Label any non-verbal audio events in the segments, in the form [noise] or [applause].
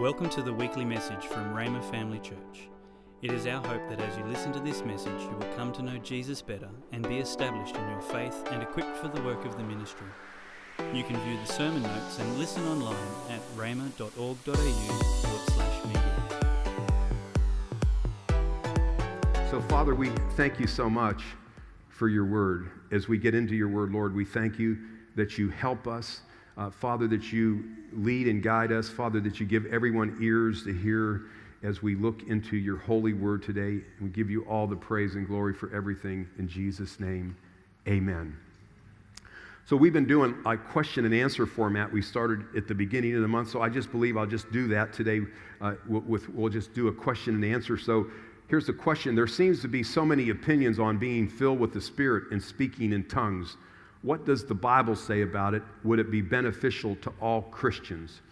Welcome to the weekly message from Rhema Family Church. It is our hope that as you listen to this message, you will come to know Jesus better and be established in your faith and equipped for the work of the ministry. You can view the sermon notes and listen online at media. So, Father, we thank you so much for your word. As we get into your word, Lord, we thank you that you help us. Uh, Father, that you lead and guide us. Father, that you give everyone ears to hear as we look into your holy word today. We give you all the praise and glory for everything. In Jesus' name, amen. So, we've been doing a question and answer format. We started at the beginning of the month, so I just believe I'll just do that today. Uh, with, we'll just do a question and answer. So, here's the question There seems to be so many opinions on being filled with the Spirit and speaking in tongues. What does the Bible say about it? Would it be beneficial to all Christians?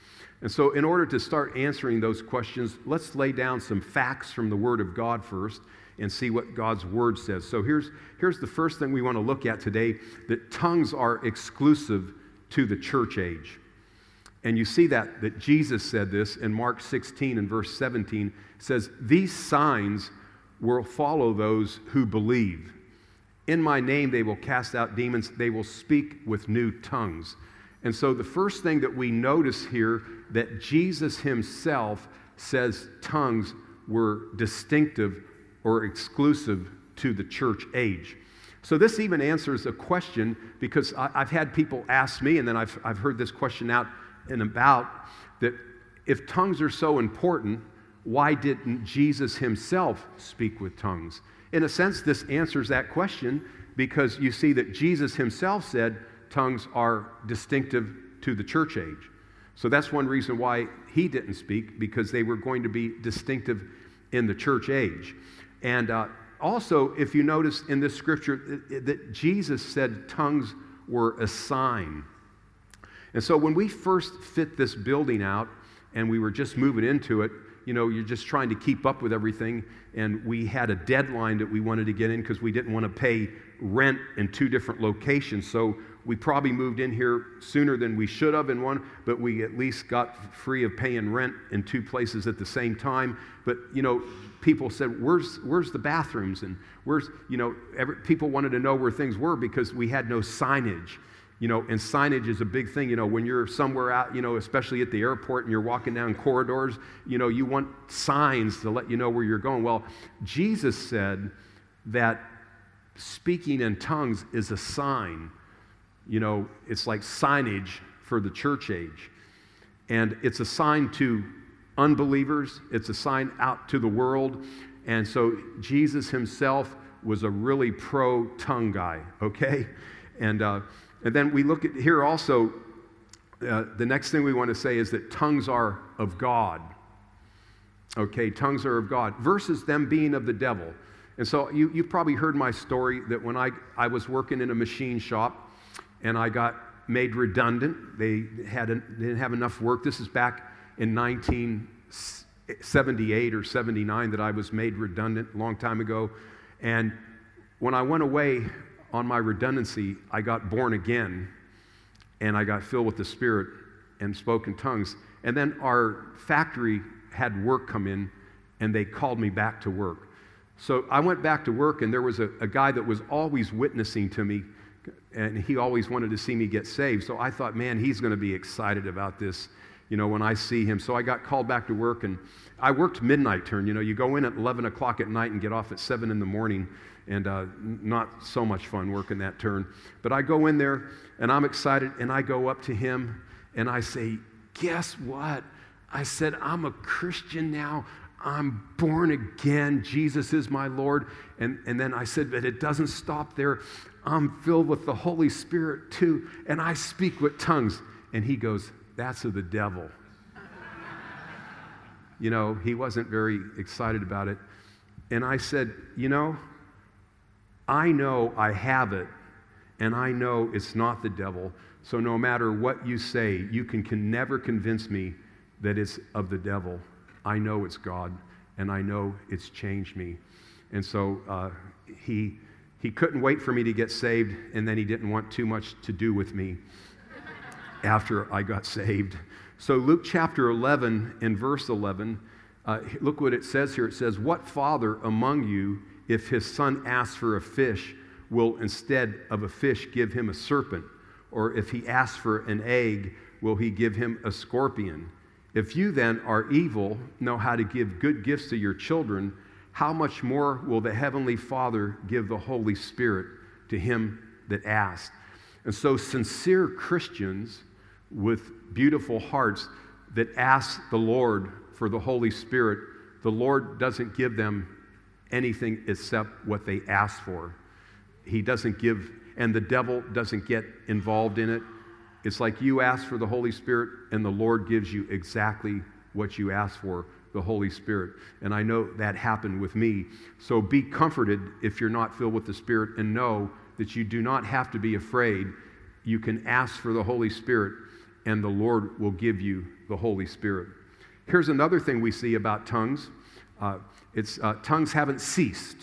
And so, in order to start answering those questions, let's lay down some facts from the Word of God first and see what God's Word says. So, here's, here's the first thing we want to look at today that tongues are exclusive to the church age. And you see that, that Jesus said this in Mark 16 and verse 17 says, These signs will follow those who believe. In my name, they will cast out demons. They will speak with new tongues. And so, the first thing that we notice here that Jesus himself says tongues were distinctive or exclusive to the church age. So, this even answers a question because I, have had people ask me, and then I've, I've heard this question out and about that if tongues are so important, why didn't Jesus himself speak with tongues? In a sense, this answers that question because you see that Jesus himself said tongues are distinctive to the church age. So that's one reason why he didn't speak, because they were going to be distinctive in the church age. And uh, also, if you notice in this scripture, that Jesus said tongues were a sign. And so when we first fit this building out and we were just moving into it, you know, you're just trying to keep up with everything. And we had a deadline that we wanted to get in because we didn't want to pay rent in two different locations. So we probably moved in here sooner than we should have in one, but we at least got free of paying rent in two places at the same time. But, you know, people said, Where's, where's the bathrooms? And where's, you know, every, people wanted to know where things were because we had no signage. You know, and signage is a big thing. You know, when you're somewhere out, you know, especially at the airport and you're walking down corridors, you know, you want signs to let you know where you're going. Well, Jesus said that speaking in tongues is a sign. You know, it's like signage for the church age. And it's a sign to unbelievers, it's a sign out to the world. And so Jesus himself was a really pro tongue guy, okay? And, uh, and then we look at here also, uh, the next thing we want to say is that tongues are of God. Okay, tongues are of God versus them being of the devil. And so you, you've probably heard my story that when I, I was working in a machine shop and I got made redundant, they, had a, they didn't have enough work. This is back in 1978 or 79 that I was made redundant a long time ago. And when I went away on my redundancy, I got born again and I got filled with the Spirit and spoke in tongues. And then our factory had work come in and they called me back to work. So I went back to work and there was a, a guy that was always witnessing to me and he always wanted to see me get saved. So I thought, man, he's going to be excited about this, you know, when I see him. So I got called back to work and I worked midnight turn. You know, you go in at 11 o'clock at night and get off at 7 in the morning and uh, not so much fun working that turn. But I go in there and I'm excited and I go up to him and I say, Guess what? I said, I'm a Christian now. I'm born again. Jesus is my Lord. And, and then I said, But it doesn't stop there. I'm filled with the Holy Spirit too. And I speak with tongues. And he goes, That's of the devil. [laughs] you know, he wasn't very excited about it. And I said, You know, I know I have it, and I know it's not the devil. So no matter what you say, you can, can never convince me that it's of the devil. I know it's God, and I know it's changed me. And so uh, he, he couldn't wait for me to get saved, and then he didn't want too much to do with me after I got saved. So, Luke chapter 11 and verse 11, uh, look what it says here. It says, What father among you, if his son asks for a fish, will instead of a fish give him a serpent? Or if he asks for an egg, will he give him a scorpion? If you then are evil, know how to give good gifts to your children, how much more will the Heavenly Father give the Holy Spirit to him that asks? And so, sincere Christians with beautiful hearts that ask the Lord for the Holy Spirit, the Lord doesn't give them anything except what they ask for. He doesn't give, and the devil doesn't get involved in it. It's like you ask for the Holy Spirit, and the Lord gives you exactly what you ask for the Holy Spirit. And I know that happened with me. So be comforted if you're not filled with the Spirit, and know that you do not have to be afraid. You can ask for the Holy Spirit, and the Lord will give you the Holy Spirit. Here's another thing we see about tongues uh, it's, uh, tongues haven't ceased.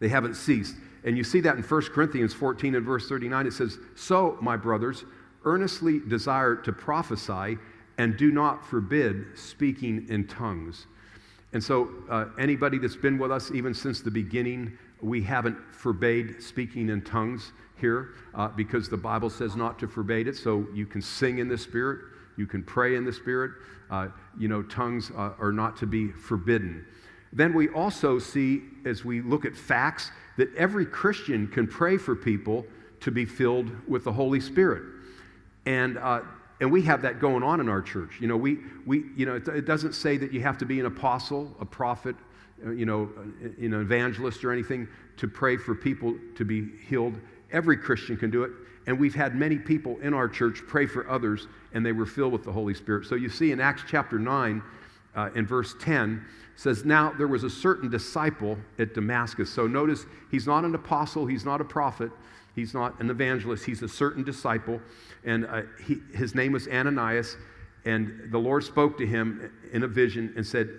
They haven't ceased. And you see that in 1 Corinthians 14 and verse 39. It says, So, my brothers, earnestly desire to prophesy and do not forbid speaking in tongues. And so, uh, anybody that's been with us even since the beginning, we haven't forbade speaking in tongues here uh, because the Bible says not to forbade it. So, you can sing in the Spirit, you can pray in the Spirit. Uh, you know, tongues uh, are not to be forbidden. Then we also see, as we look at facts, that every Christian can pray for people to be filled with the Holy Spirit. And, uh, and we have that going on in our church. You know, we, we, you know it, it doesn't say that you have to be an apostle, a prophet, uh, you know, an evangelist or anything to pray for people to be healed. Every Christian can do it. And we've had many people in our church pray for others, and they were filled with the Holy Spirit. So you see in Acts chapter 9, uh, in verse 10, says, Now there was a certain disciple at Damascus. So notice he's not an apostle, he's not a prophet, he's not an evangelist, he's a certain disciple. And uh, he, his name was Ananias. And the Lord spoke to him in a vision and said,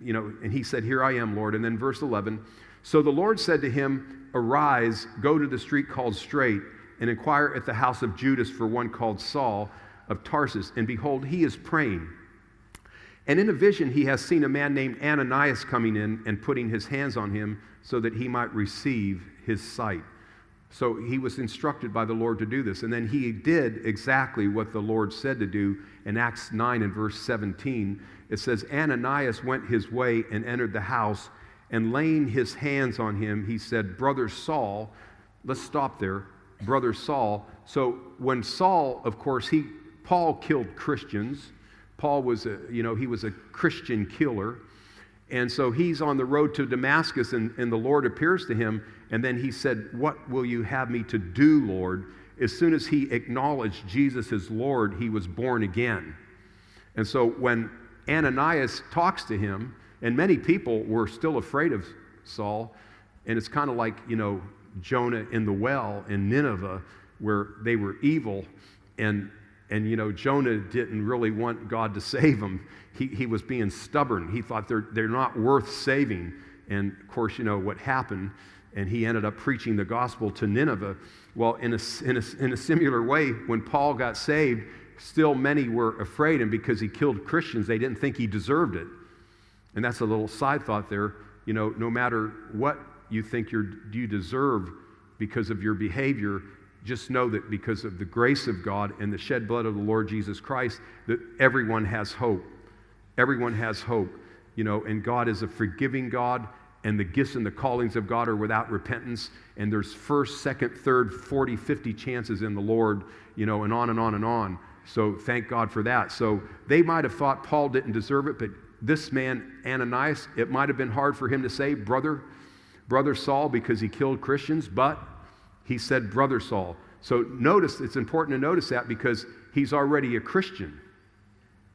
You know, and he said, Here I am, Lord. And then verse 11, So the Lord said to him, Arise, go to the street called Straight, and inquire at the house of Judas for one called Saul of Tarsus. And behold, he is praying. And in a vision, he has seen a man named Ananias coming in and putting his hands on him so that he might receive his sight. So he was instructed by the Lord to do this. And then he did exactly what the Lord said to do in Acts 9 and verse 17. It says, Ananias went his way and entered the house, and laying his hands on him, he said, Brother Saul, let's stop there. Brother Saul. So when Saul, of course, he Paul killed Christians. Paul was a, you know, he was a Christian killer. And so he's on the road to Damascus, and, and the Lord appears to him. And then he said, What will you have me to do, Lord? As soon as he acknowledged Jesus as Lord, he was born again. And so when Ananias talks to him, and many people were still afraid of Saul, and it's kind of like, you know, Jonah in the well in Nineveh, where they were evil, and and, you know, Jonah didn't really want God to [laughs] save him. He, he was being stubborn. He thought they're, they're not worth saving. And, of course, you know what happened. And he ended up preaching the gospel to Nineveh. Well, in a, in a, in a similar way, when Paul got saved, still many were afraid. And because he killed Christians, they didn't think he deserved it. And that's a little side thought there. You know, no matter what you think you deserve because of your behavior, just know that because of the grace of God and the shed blood of the Lord Jesus Christ, that everyone has hope. Everyone has hope, you know, and God is a forgiving God, and the gifts and the callings of God are without repentance, and there's first, second, third, 40, 50 chances in the Lord, you know, and on and on and on. So thank God for that. So they might have thought Paul didn't deserve it, but this man, Ananias, it might have been hard for him to say, brother, brother Saul, because he killed Christians, but he said, Brother Saul. So notice, it's important to notice that because he's already a Christian.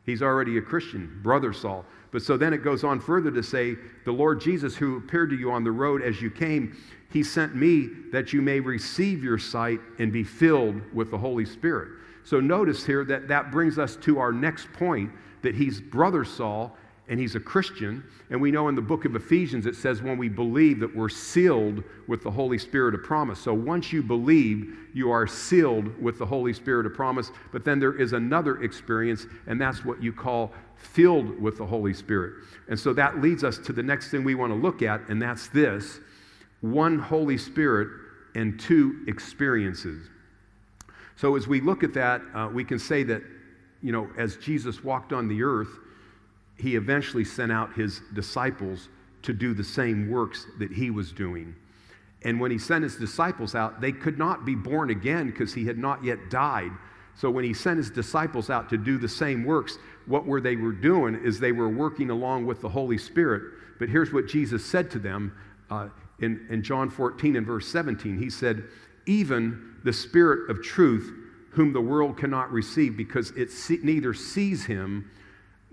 He's already a Christian, Brother Saul. But so then it goes on further to say, The Lord Jesus, who appeared to you on the road as you came, he sent me that you may receive your sight and be filled with the Holy Spirit. So notice here that that brings us to our next point that he's Brother Saul and he's a Christian. And we know in the book of Ephesians it says when we believe that we're sealed with the Holy Spirit of promise. So once you believe, you are sealed with the Holy Spirit of promise. But then there is another experience, and that's what you call filled with the Holy Spirit. And so that leads us to the next thing we want to look at, and that's this one Holy Spirit and two experiences. So as we look at that, uh, we can say that, you know, as Jesus walked on the earth, he eventually sent out his disciples to do the same works that he was doing. And when he sent his disciples out, they could not be born again because he had not yet died. So when he sent his disciples out to do the same works, what were they were doing is they were working along with the Holy Spirit. But here's what Jesus said to them uh, in, in John 14 and verse 17. He said, Even the Spirit of truth, whom the world cannot receive because it see, neither sees him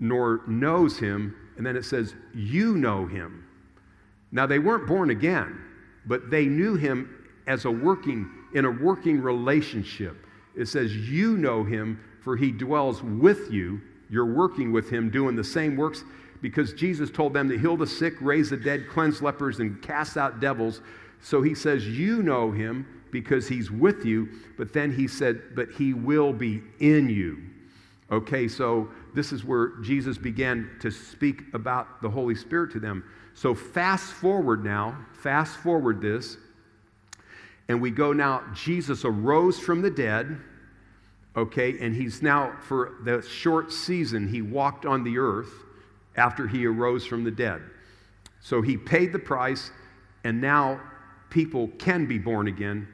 nor knows him. And then it says, You know him. Now, they weren't born again, but they knew him as a working, in a working relationship. It says, You know him, for he dwells with you. You're working with him, doing the same works, because Jesus told them to heal the sick, raise the dead, cleanse lepers, and cast out devils. So he says, You know him because he's with you. But then he said, But he will be in you. Okay, so this is where Jesus began to speak about the Holy Spirit to them. So fast forward now, fast forward this, and we go now, Jesus arose from the dead, okay, and he's now, for the short season, he walked on the earth after he arose from the dead. So he paid the price, and now people can be born again.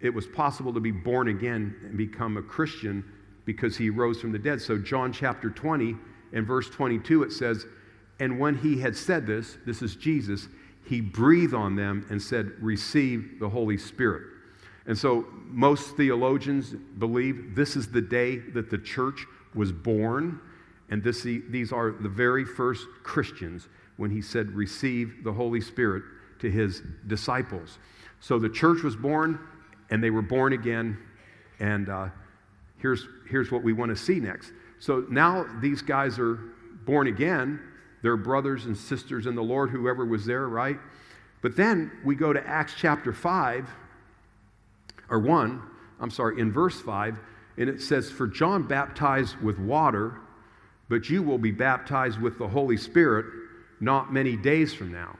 It was possible to be born again and become a Christian because he rose from the dead. So, John chapter 20 and verse 22, it says, And when he had said this, this is Jesus, he breathed on them and said, Receive the Holy Spirit. And so, most theologians believe this is the day that the church was born. And this, these are the very first Christians when he said, Receive the Holy Spirit to his disciples. So the church was born, and they were born again. And uh, here's, here's what we want to see next. So now these guys are born again. They're brothers and sisters in the Lord, whoever was there, right? But then we go to Acts chapter 5, or 1, I'm sorry, in verse 5, and it says, For John baptized with water, but you will be baptized with the Holy Spirit not many days from now.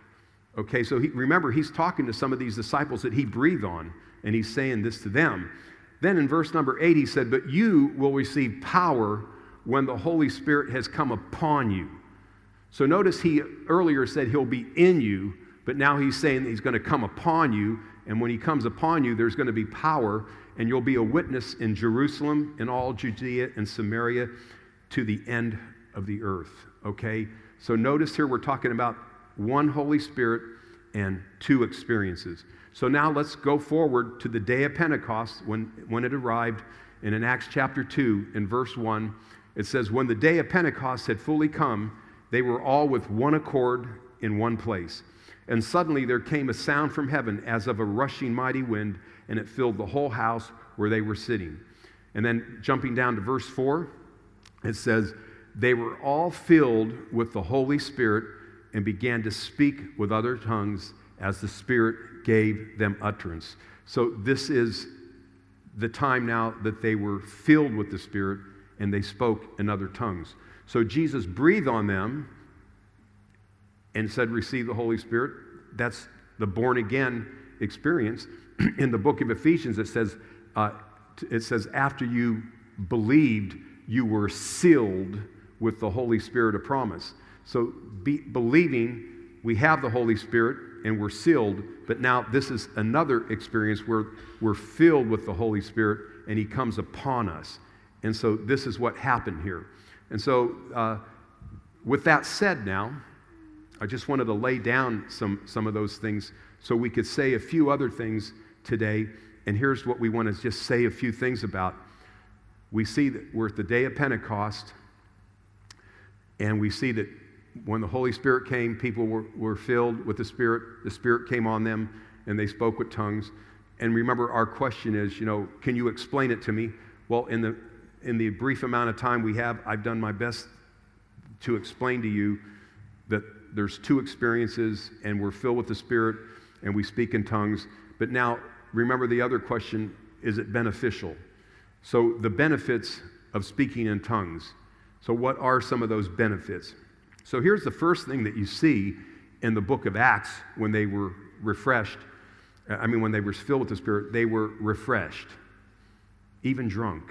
Okay, so he, remember, he's talking to some of these disciples that he breathed on, and he's saying this to them. Then in verse number eight, he said, But you will receive power when the Holy Spirit has come upon you. So notice he earlier said he'll be in you, but now he's saying he's going to come upon you. And when he comes upon you, there's going to be power, and you'll be a witness in Jerusalem, in all Judea and Samaria, to the end of the earth. Okay? So notice here we're talking about one Holy Spirit and two experiences. So now let's go forward to the day of Pentecost when, when it arrived. And in Acts chapter 2, in verse 1, it says, When the day of Pentecost had fully come, they were all with one accord in one place. And suddenly there came a sound from heaven as of a rushing mighty wind, and it filled the whole house where they were sitting. And then jumping down to verse 4, it says, They were all filled with the Holy Spirit and began to speak with other tongues as the Spirit gave them utterance. So, this is the time now that they were filled with the Spirit and they spoke in other tongues. So, Jesus breathed on them and said, Receive the Holy Spirit. That's the born again experience. [clears throat] in the book of Ephesians, it says, uh, it says, After you believed, you were sealed with the Holy Spirit of promise. So, be, believing, we have the Holy Spirit and we're sealed, but now this is another experience where we're filled with the Holy Spirit and He comes upon us. And so, this is what happened here. And so, uh, with that said, now, I just wanted to lay down some, some of those things so we could say a few other things today. And here's what we want to just say a few things about. We see that we're at the day of Pentecost, and we see that when the Holy Spirit came, people were, were filled with the Spirit. The Spirit came on them and they spoke with tongues. And remember, our question is, you know, can you explain it to me? Well, in the, in the brief amount of time we have, I've done my best to explain to you that there's two experiences and we're filled with the Spirit and we speak in tongues. But now, remember the other question is it beneficial? So, the benefits of speaking in tongues. So, what are some of those benefits? So, here's the first thing that you see in the book of Acts when they were refreshed. Uh, I mean, when they were filled with the Spirit, they were refreshed, even drunk.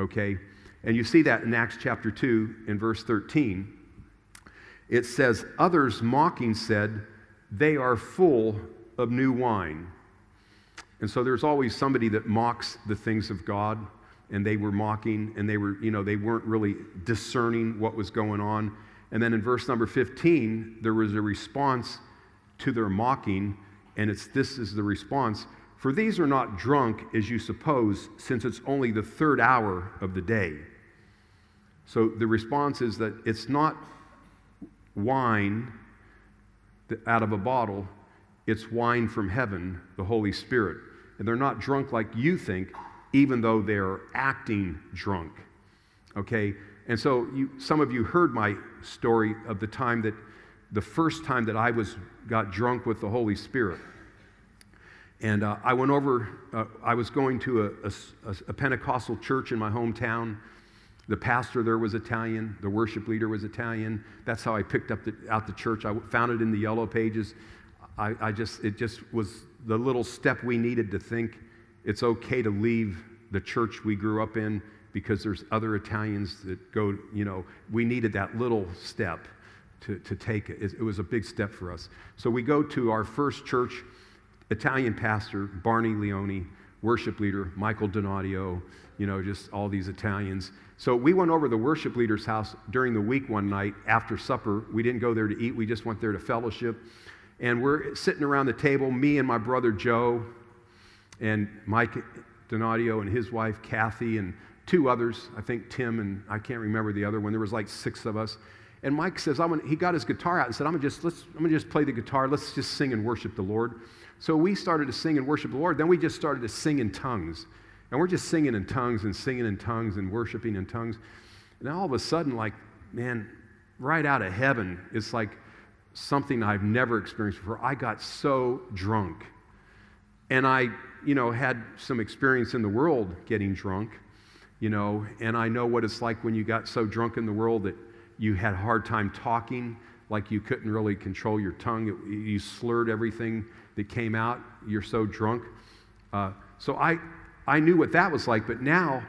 Okay? And you see that in Acts chapter 2 in verse 13. It says, Others mocking said, They are full of new wine. And so there's always somebody that mocks the things of God, and they were mocking, and they were, you know, they weren't really discerning what was going on. And then in verse number 15, there was a response to their mocking, and it's this is the response. For these are not drunk as you suppose, since it's only the third hour of the day. So the response is that it's not wine out of a bottle, it's wine from heaven, the Holy Spirit. And they're not drunk like you think, even though they're acting drunk. Okay? And so you, some of you heard my story of the time that the first time that I was got drunk with the Holy Spirit. And uh, I went over, uh, I was going to a, a, a Pentecostal church in my hometown the pastor there was Italian. The worship leader was Italian. That's how I picked up the, out the church. I found it in the yellow pages. I, I just, it just was the little step we needed to think it's okay to leave the church we grew up in because there's other Italians that go, you know, we needed that little step to, to take it. it. It was a big step for us. So we go to our first church, Italian pastor, Barney Leone, worship leader, Michael Donadio, you know, just all these Italians. So we went over the worship leader's house during the week one night after supper. We didn't go there to eat, we just went there to fellowship. And we're sitting around the table, me and my brother Joe, and Mike Donadio and his wife Kathy, and two others, I think Tim and I can't remember the other one. There was like six of us. And Mike says, I'm gonna, he got his guitar out and said, I'm gonna just let's I'm gonna just play the guitar. Let's just sing and worship the Lord. So we started to sing and worship the Lord. Then we just started to sing in tongues. And we're just singing in tongues and singing in tongues and worshiping in tongues. And all of a sudden, like, man, right out of heaven, it's like something I've never experienced before. I got so drunk. And I, you know, had some experience in the world getting drunk, you know, and I know what it's like when you got so drunk in the world that you had a hard time talking, like you couldn't really control your tongue. you slurred everything that came out. You're so drunk. Uh, so I, I knew what that was like, but now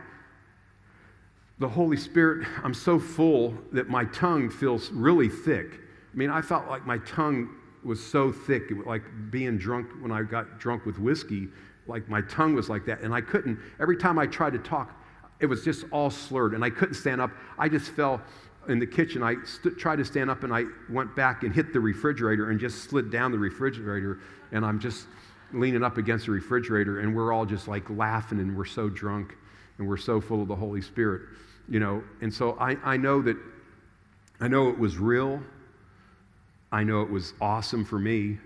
the Holy Spirit, I'm so full that my tongue feels really thick. I mean, I felt like my tongue was so thick, it was like being drunk when I got drunk with whiskey, like my tongue was like that. And I couldn't, every time I tried to talk, it was just all slurred, and I couldn't stand up. I just fell in the kitchen. I st- tried to stand up, and I went back and hit the refrigerator and just slid down the refrigerator, and I'm just leaning up against the refrigerator, and we're all just like laughing, and we're so drunk, and we're so full of the Holy Spirit, you know. And so I, I know that, I know it was real. I know it was awesome for me.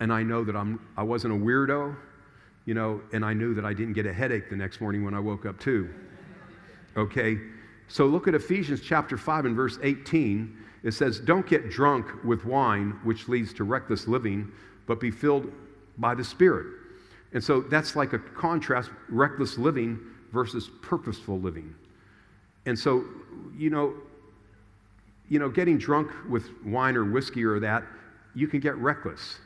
And I know that I'm, I wasn't a weirdo, you know, and I knew that I didn't get a headache the next morning when I woke up, too. Okay? So look at Ephesians chapter 5 and verse 18. It says, Don't get drunk with wine, which leads to reckless living, but be filled by the Spirit. And so that's like a contrast reckless living versus purposeful living. And so, you know, you know, getting drunk with wine or whiskey or that, you can get reckless.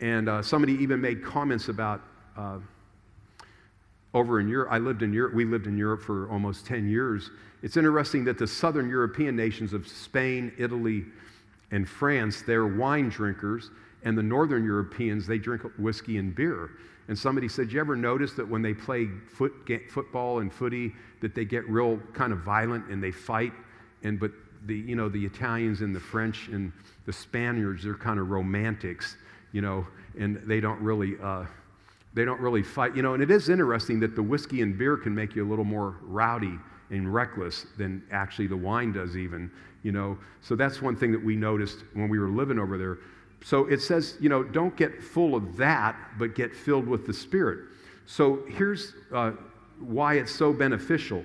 And uh, somebody even made comments about uh, over in Europe. I lived in Europe. We lived in Europe for almost 10 years. It's interesting that the southern European nations of Spain, Italy, and France, they're wine drinkers and the Northern Europeans, they drink whiskey and beer. And somebody said, You ever notice that when they play foot, football and footy, that they get real kind of violent and they fight? And but the, you know, the Italians and the French and the Spaniards, they're kind of romantics, you know, and they don't really, uh, they don't really fight. You know, and it is interesting that the whiskey and beer can make you a little more rowdy and reckless than actually the wine does even, you know. So that's one thing that we noticed when we were living over there so it says, you know, don't get full of that, but get filled with the Spirit. So here's uh, why it's so beneficial.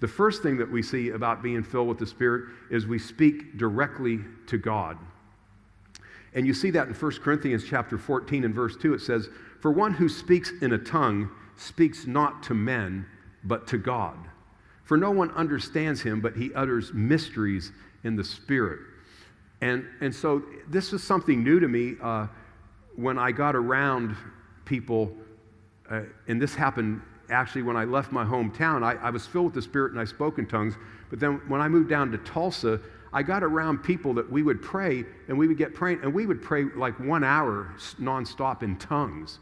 The first thing that we see about being filled with the Spirit is we speak directly to God. And you see that in 1 Corinthians chapter 14 and verse 2. It says, For one who speaks in a tongue speaks not to men, but to God. For no one understands him, but he utters mysteries in the Spirit. And, and so this was something new to me uh, when I got around people, uh, and this happened actually when I left my hometown. I, I was filled with the Spirit and I spoke in tongues. But then when I moved down to Tulsa, I got around people that we would pray and we would get praying, and we would pray like one hour nonstop in tongues.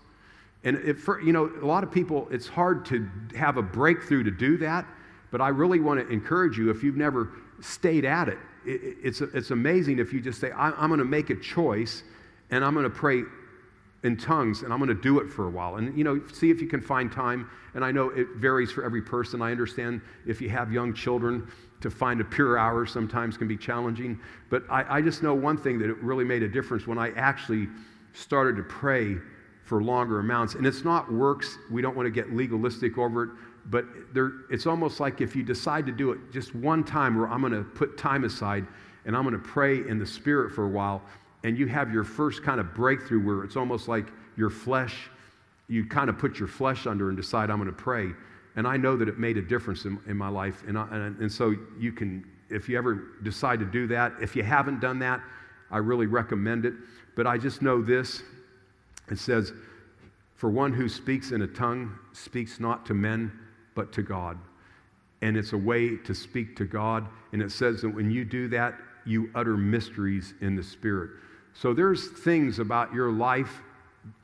And you know, a lot of people, it's hard to have a breakthrough to do that, but I really want to encourage you if you've never stayed at it, it it's, it's amazing if you just say, I'm going to make a choice and I'm going to pray in tongues and I'm going to do it for a while. And, you know, see if you can find time. And I know it varies for every person. I understand if you have young children, to find a pure hour sometimes can be challenging. But I, I just know one thing that it really made a difference when I actually started to pray for longer amounts. And it's not works, we don't want to get legalistic over it, but there, it's almost like if you decide to do it just one time where I'm going to put time aside and I'm going to pray in the Spirit for a while, and you have your first kind of breakthrough where it's almost like your flesh, you kind of put your flesh under and decide, I'm going to pray. And I know that it made a difference in, in my life. And, I, and, and so you can, if you ever decide to do that, if you haven't done that, I really recommend it. But I just know this it says, For one who speaks in a tongue speaks not to men, but to God. And it's a way to speak to God. And it says that when you do that, you utter mysteries in the Spirit. So there's things about your life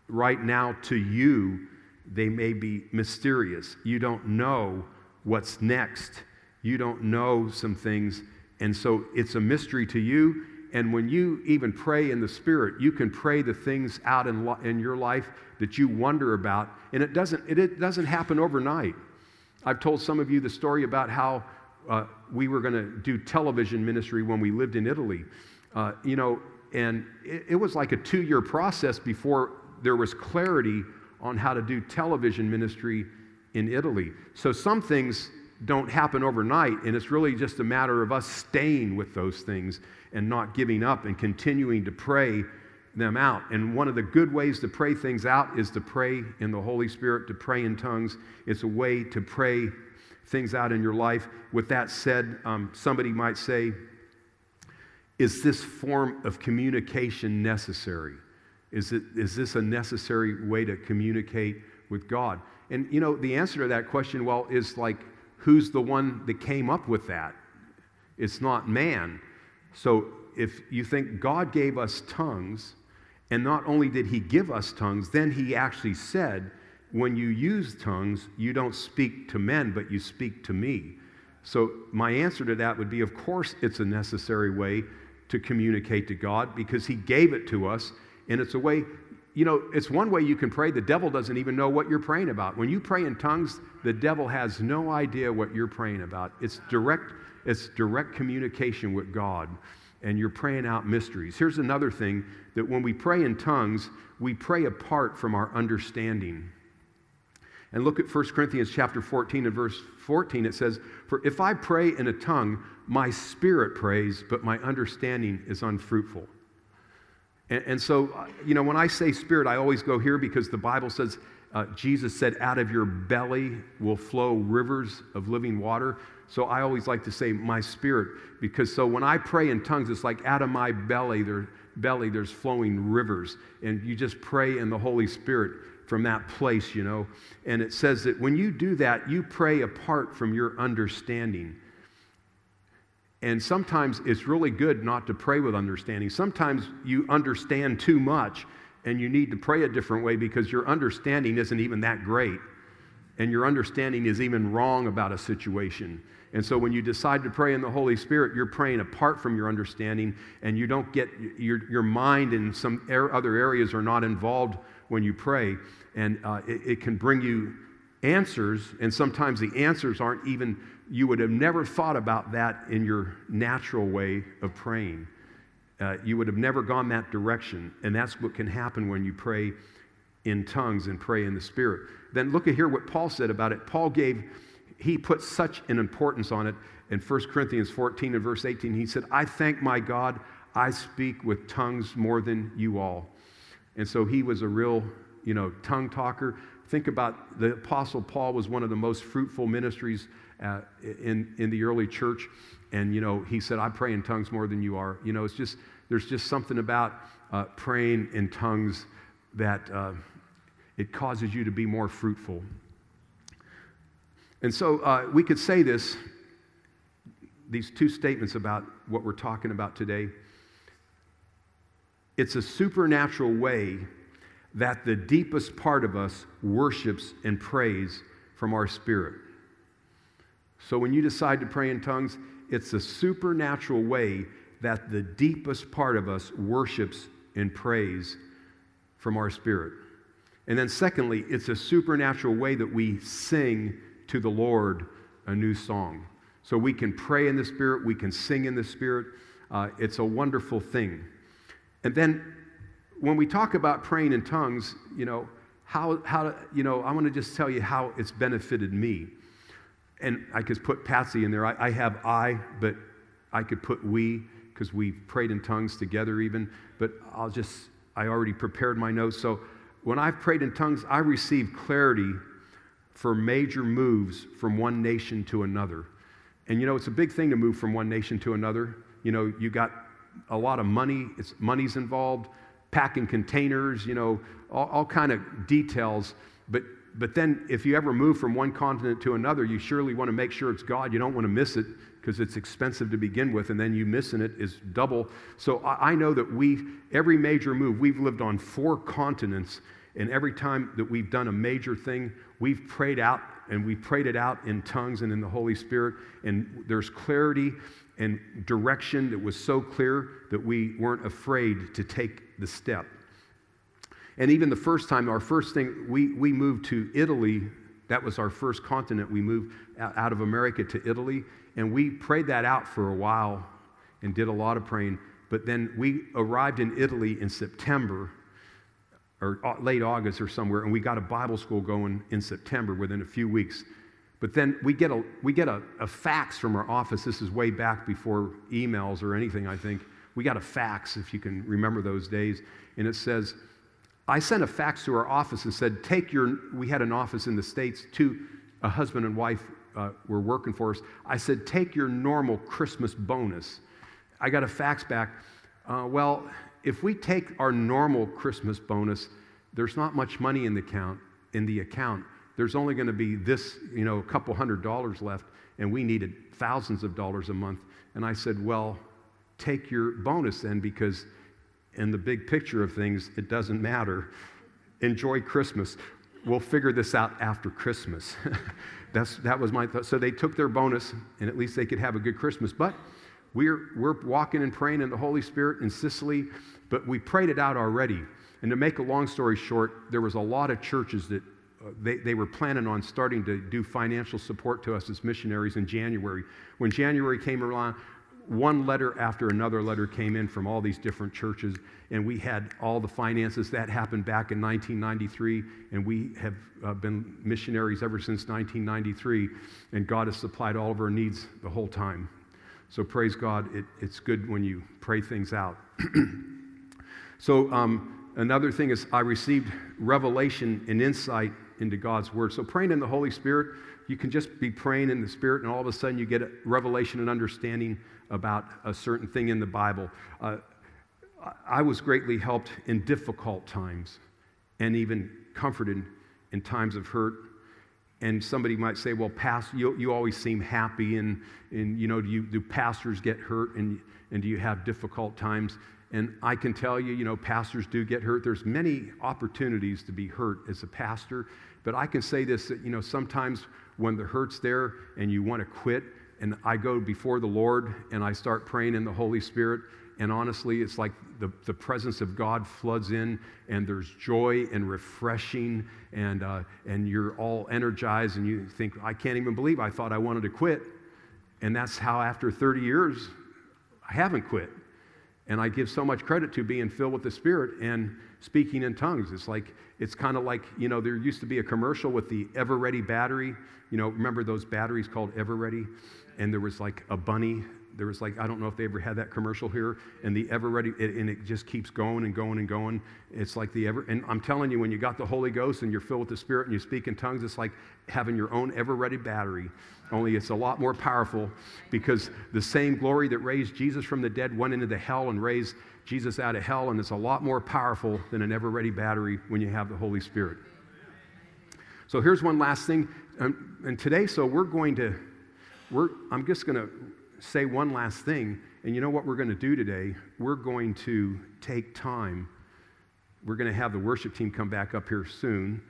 right now to you, they may be mysterious. You don't know what's next. You don't know some things. And so it's a mystery to you. And when you even pray in the Spirit, you can pray the things out in, in your life that you wonder about. And it doesn't, it, it doesn't happen overnight. I've told some of you the story about how uh, we were going to do television ministry when we lived in Italy. Uh, you know, and it, it was like a two year process before there was clarity on how to do television ministry in Italy. So some things don't happen overnight, and it's really just a matter of us staying with those things and not giving up and continuing to pray them out. And one of the good ways to pray things out is to pray in the Holy Spirit, to pray in tongues. It's a way to pray things out in your life. With that said, um, somebody might say, is this form of communication necessary? Is, it, is this a necessary way to communicate with God? And you know, the answer to that question, well, is like, who's the one that came up with that? It's not man. So if you think God gave us tongues, and not only did he give us tongues, then he actually said, when you use tongues, you don't speak to men, but you speak to me. So my answer to that would be of course, it's a necessary way to communicate to God because he gave it to us. And it's a way, you know, it's one way you can pray. The devil doesn't even know what you're praying about. When you pray in tongues, the devil has no idea what you're praying about. It's direct, it's direct communication with God and you're praying out mysteries. Here's another thing that when we pray in tongues, we pray apart from our understanding. And look at 1 Corinthians chapter 14 and verse 14. It says, For if I pray in a tongue, my spirit prays, but my understanding is unfruitful. And, and so, uh, you know, when I say spirit, I always go here because the Bible says, uh, Jesus said, out of your belly will flow rivers of living water. So I always like to say my spirit because so when I pray in tongues, it's like out of my belly, there, belly there's flowing rivers. And you just pray in the Holy Spirit from that place, you know. And it says that when you do that, you pray apart from your understanding. And sometimes it's really good not to pray with understanding. Sometimes you understand too much and you need to pray a different way because your understanding isn't even that great. And your understanding is even wrong about a situation. And so when you decide to pray in the Holy Spirit, you're praying apart from your understanding, and you don't get your, your mind and some other areas are not involved when you pray. And uh, it, it can bring you answers, and sometimes the answers aren't even, you would have never thought about that in your natural way of praying. Uh, you would have never gone that direction. And that's what can happen when you pray in tongues and pray in the Spirit. Then look at here what Paul said about it. Paul gave he put such an importance on it in 1 Corinthians 14 and verse 18. He said, I thank my God, I speak with tongues more than you all. And so he was a real, you know, tongue talker. Think about the Apostle Paul was one of the most fruitful ministries uh, in, in the early church. And, you know, he said, I pray in tongues more than you are. You know, it's just, there's just something about uh, praying in tongues that uh, it causes you to be more fruitful. And so uh, we could say this, these two statements about what we're talking about today. It's a supernatural way that the deepest part of us worships and prays from our spirit. So when you decide to pray in tongues, it's a supernatural way that the deepest part of us worships and prays from our spirit. And then, secondly, it's a supernatural way that we sing to the Lord a new song. So we can pray in the Spirit, we can sing in the Spirit. Uh, it's a wonderful thing. And then, when we talk about praying in tongues, you know, how, how you know, I want to just tell you how it's benefited me and I could put Patsy in there. I, I have I, but I could put we because we prayed in tongues together even. But I'll just, I already prepared my notes. So when I've prayed in tongues, I receive clarity for major moves from one nation to another. And you know, it's a big thing to move from one nation to another. You know, you got a lot of money, it's money's involved, packing containers, you know, all, all kind of details. But but then if you ever move from one continent to another, you surely want to make sure it's God. You don't want to miss it because it's expensive to begin with, and then you missing it is double. So I, I know that we, every major move, we've lived on four continents, and every time that we've done a major thing, we've prayed out and we prayed it out in tongues and in the Holy Spirit, and there's clarity and direction that was so clear that we weren't afraid to take the step. And even the first time, our first thing, we, we moved to Italy. That was our first continent. We moved out of America to Italy. And we prayed that out for a while and did a lot of praying. But then we arrived in Italy in September or uh, late August or somewhere, and we got a Bible school going in September within a few weeks. But then we get a, we get a, a fax from our office. This is way back before emails or anything, I think. We got a fax, if you can remember those days. And it says, I sent a fax to our office and said, Take your, we had an office in the States, two, a husband and wife uh, were working for us. I said, Take your normal Christmas bonus. I got a fax back. Uh, well, if we take our normal Christmas bonus, there's not much money in the account. In the account, there's only going to be this, you know, a couple hundred dollars left, and we needed thousands of dollars a month. And I said, well, take your bonus then, because in the big picture of things, it doesn't matter. Enjoy Christmas. We'll figure this out after Christmas. [laughs] That's, that was my thought. So they took their bonus, and at least they could have a good Christmas. But we're, we're walking and praying in the Holy Spirit in Sicily, but we prayed it out already. And to make a long story short, there was a lot of churches that uh, they, they were planning on starting to do financial support to us as missionaries in January. When January came around, one letter after another letter came in from all these different churches, and we had all the finances. That happened back in 1993, and we have uh, been missionaries ever since 1993, and God has supplied all of our needs the whole time. So praise God. It, it's good when you pray things out. [clears throat] so um, another thing is I received revelation and insight into God's word. So praying in the Holy Spirit, you can just be praying in the Spirit, and all of a sudden you get revelation and understanding about a certain thing in the Bible. Uh, I was greatly helped in difficult times and even comforted in times of hurt. And somebody might say, well, pastor, you, you always seem happy, and, and you know, do, you, do pastors get hurt, and, and do you have difficult times? And I can tell you, you know, pastors do get hurt. There's many opportunities to be hurt as a pastor, but I can say this that, you know, sometimes when the hurt's there and you want to quit, and I go before the Lord and I start praying in the Holy Spirit. And honestly, it's like the, the presence of God floods in, and there's joy and refreshing, and, uh, and you're all energized, and you think, I can't even believe I thought I wanted to quit. And that's how, after 30 years, I haven't quit. And I give so much credit to being filled with the Spirit and speaking in tongues. It's like, it's kind of like, you know, there used to be a commercial with the Eveready battery. You know, remember those batteries called Eveready? And there was like a bunny there was like, I don't know if they ever had that commercial here, and the Eveready, it, and it just keeps going and going and going. It's like the ever, and I'm telling you, when you got the Holy Ghost and you're filled with the Spirit and you speak in tongues, it's like having your own Eveready battery. Only it's a lot more powerful because the same glory that raised Jesus from the dead went into the hell and raised Jesus out of hell, and it's a lot more powerful than an Eveready battery when you have the Holy Spirit. So here's one last thing. Um, and today, so we're going to, we're, I'm just going to say one last thing. And you know what we're going to do today? We're going to take time. We're going to have the worship team come back up here soon.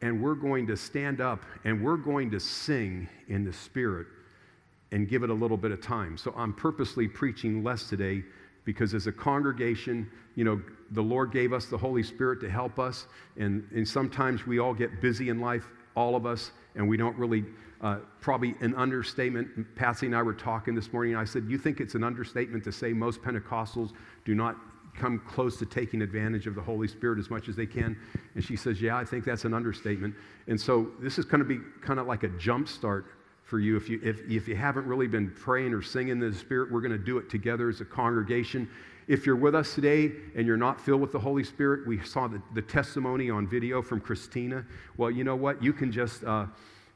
And we're going to stand up and we're going to sing in the Spirit and give it a little bit of time. So I'm purposely preaching less today because as a congregation, you know, the Lord gave us the Holy Spirit to help us. And, and sometimes we all get busy in life, all of us, and we don't really uh, probably an understatement. Patsy and I were talking this morning, and I said, You think it's an understatement to say most Pentecostals do not come close to taking advantage of the Holy Spirit as much as they can? And she says, Yeah, I think that's an understatement. And so this is going to be kind of like a jump start for you. If you, if, if you haven't really been praying or singing the Spirit, we're going to do it together as a congregation. If you're with us today and you're not filled with the Holy Spirit, we saw the, the testimony on video from Christina. Well, you know what? You can just. Uh,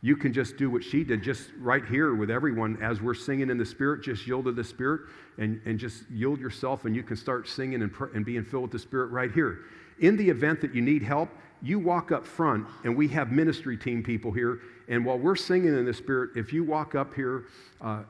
you can just do what she did, just right here with everyone as we're singing in the Spirit. Just yield to the Spirit and, and just yield yourself, and you can start singing and, pr- and being filled with the Spirit right here. In the event that you need help, you walk up front, and we have ministry team people here. And while we're singing in the Spirit, if you walk up here, uh,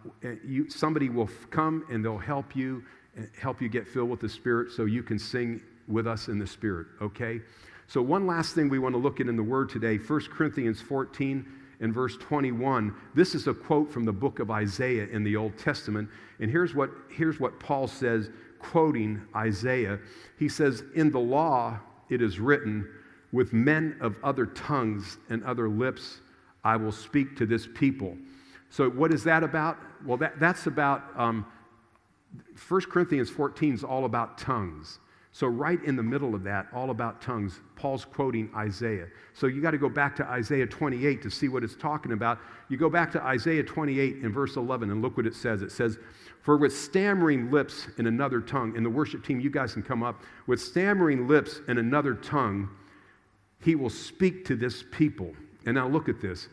you, somebody will come and they'll help you, uh, help you get filled with the Spirit so you can sing with us in the Spirit, okay? So, one last thing we want to look at in the Word today 1 Corinthians 14 in verse 21. This is a quote from the book of Isaiah in the Old Testament. And here's what, here's what Paul says, quoting Isaiah. He says, In the law it is written, with men of other tongues and other lips I will speak to this people. So, what is that about? Well, that, that's about um, 1 Corinthians 14 is all about tongues. So, right in the middle of that, all about tongues, Paul's quoting Isaiah. So, you got to go back to Isaiah 28 to see what it's talking about. You go back to Isaiah 28 in verse 11 and look what it says. It says, For with stammering lips in another tongue, in the worship team, you guys can come up, with stammering lips in another tongue, he will speak to this people. And now look at this.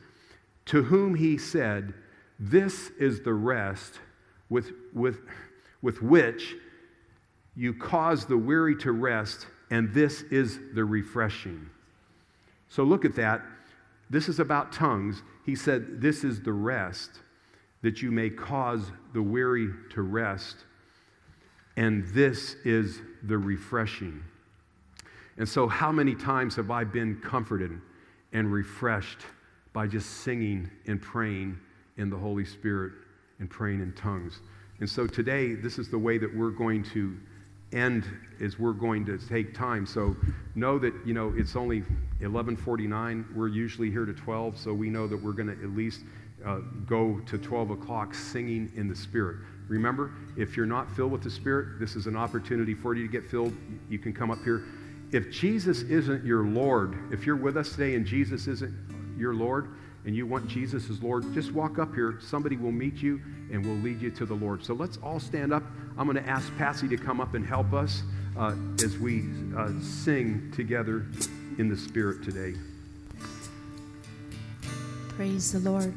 To whom he said, This is the rest with, with, with which you cause the weary to rest, and this is the refreshing. So look at that. This is about tongues. He said, This is the rest that you may cause the weary to rest, and this is the refreshing. And so, how many times have I been comforted and refreshed by just singing and praying in the Holy Spirit and praying in tongues? And so, today, this is the way that we're going to end is we're going to take time. So know that, you know, it's only 1149. We're usually here to 12, so we know that we're going to at least uh, go to 12 o'clock singing in the Spirit. Remember, if you're not filled with the Spirit, this is an opportunity for you to get filled. You can come up here. If Jesus isn't your Lord, if you're with us today and Jesus isn't your Lord, and you want Jesus as Lord, just walk up here. Somebody will meet you and will lead you to the Lord. So let's all stand up. I'm going to ask Patsy to come up and help us uh, as we uh, sing together in the Spirit today. Praise the Lord.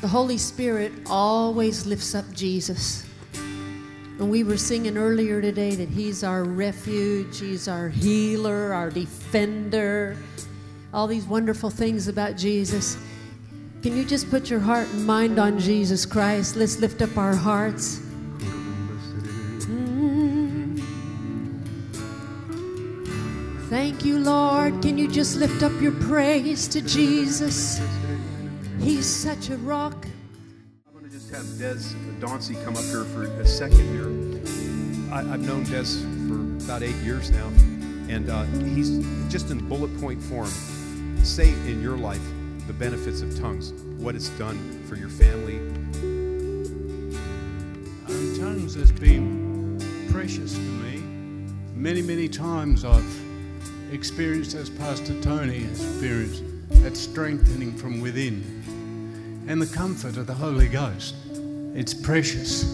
The Holy Spirit always lifts up Jesus. And we were singing earlier today that He's our refuge, He's our healer, our defender, all these wonderful things about Jesus. Can you just put your heart and mind on Jesus Christ? Let's lift up our hearts. Thank you, Lord. Can you just lift up your praise to Jesus? He's such a rock. I'm going to just have Des Dauncey come up here for a second here. I, have known Des for about eight years now, and uh, he's just in bullet point form say in your life the benefits of tongues, what it's done for your family. Um, tongues has been precious to me. Many, many times I've experienced, as Pastor Tony has experienced, that strengthening from within and the comfort of the Holy Ghost. It's precious.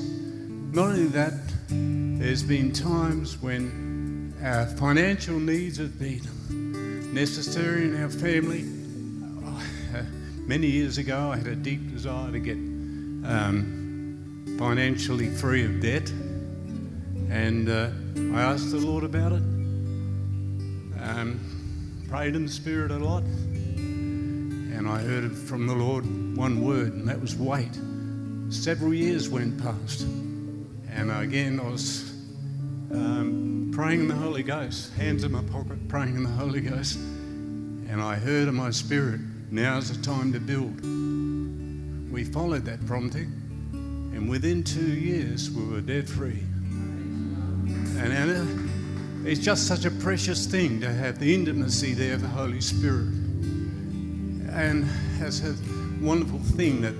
Not only that, there's been times when our financial needs have been necessary in our family. [sighs] Many years ago, I had a deep desire to get um, financially free of debt, and uh, I asked the Lord about it. Um, prayed in the Spirit a lot, and I heard from the Lord one word, and that was wait. Several years went past, and again I was um, praying in the Holy Ghost, hands in my pocket, praying in the Holy Ghost, and I heard in my spirit, now's the time to build. We followed that prompting, and within two years we were debt free. And Anna, it's just such a precious thing to have the intimacy there of the Holy Spirit. And it's a wonderful thing that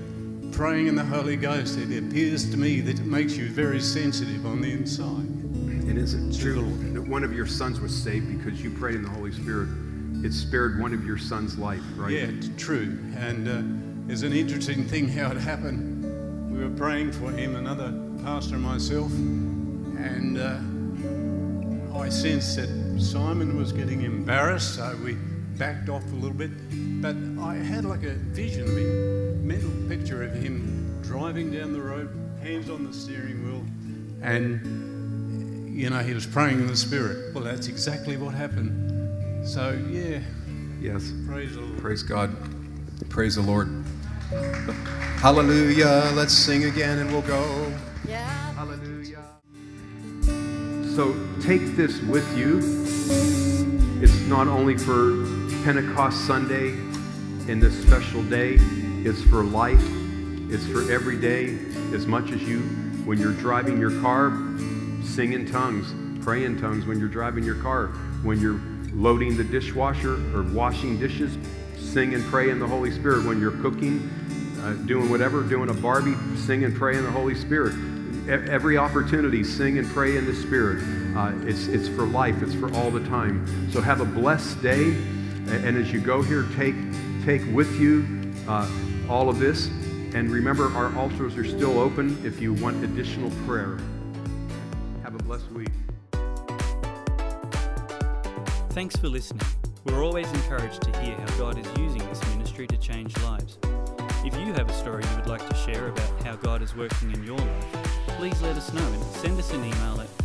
praying in the Holy Ghost, it appears to me that it makes you very sensitive on the inside. And is it true that one of your sons was saved because you prayed in the Holy Spirit? It spared one of your son's life, right? Yeah, it's true. And uh, there's an interesting thing how it happened. We were praying for him, another pastor and myself, and uh, I sensed that Simon was getting embarrassed, so we backed off a little bit. But I had like a vision of him, mental picture of him driving down the road, hands on the steering wheel, and you know he was praying in the spirit. Well, that's exactly what happened. So yeah, Yes. praise the Lord. Praise God. Praise the Lord. Hallelujah. Let's sing again and we'll go. Yeah. Hallelujah. So take this with you. It's not only for Pentecost Sunday in this special day, it's for life. It's for every day. As much as you, when you're driving your car, sing in tongues, pray in tongues when you're driving your car. When you're loading the dishwasher or washing dishes, sing and pray in the Holy Spirit. When you're cooking, uh, doing whatever, doing a Barbie, sing and pray in the Holy Spirit. E- Every opportunity, sing and pray in the Spirit. Uh, it's, it's for life, it's for all the time. So have a blessed day. And as you go here, take, take with you uh, all of this. And remember, our altars are still open if you want additional prayer. Have a blessed week. Thanks for listening. We're always encouraged to hear how God is using this ministry to change lives. If you have a story you would like to share about how God is working in your life, please let us know and send us an email at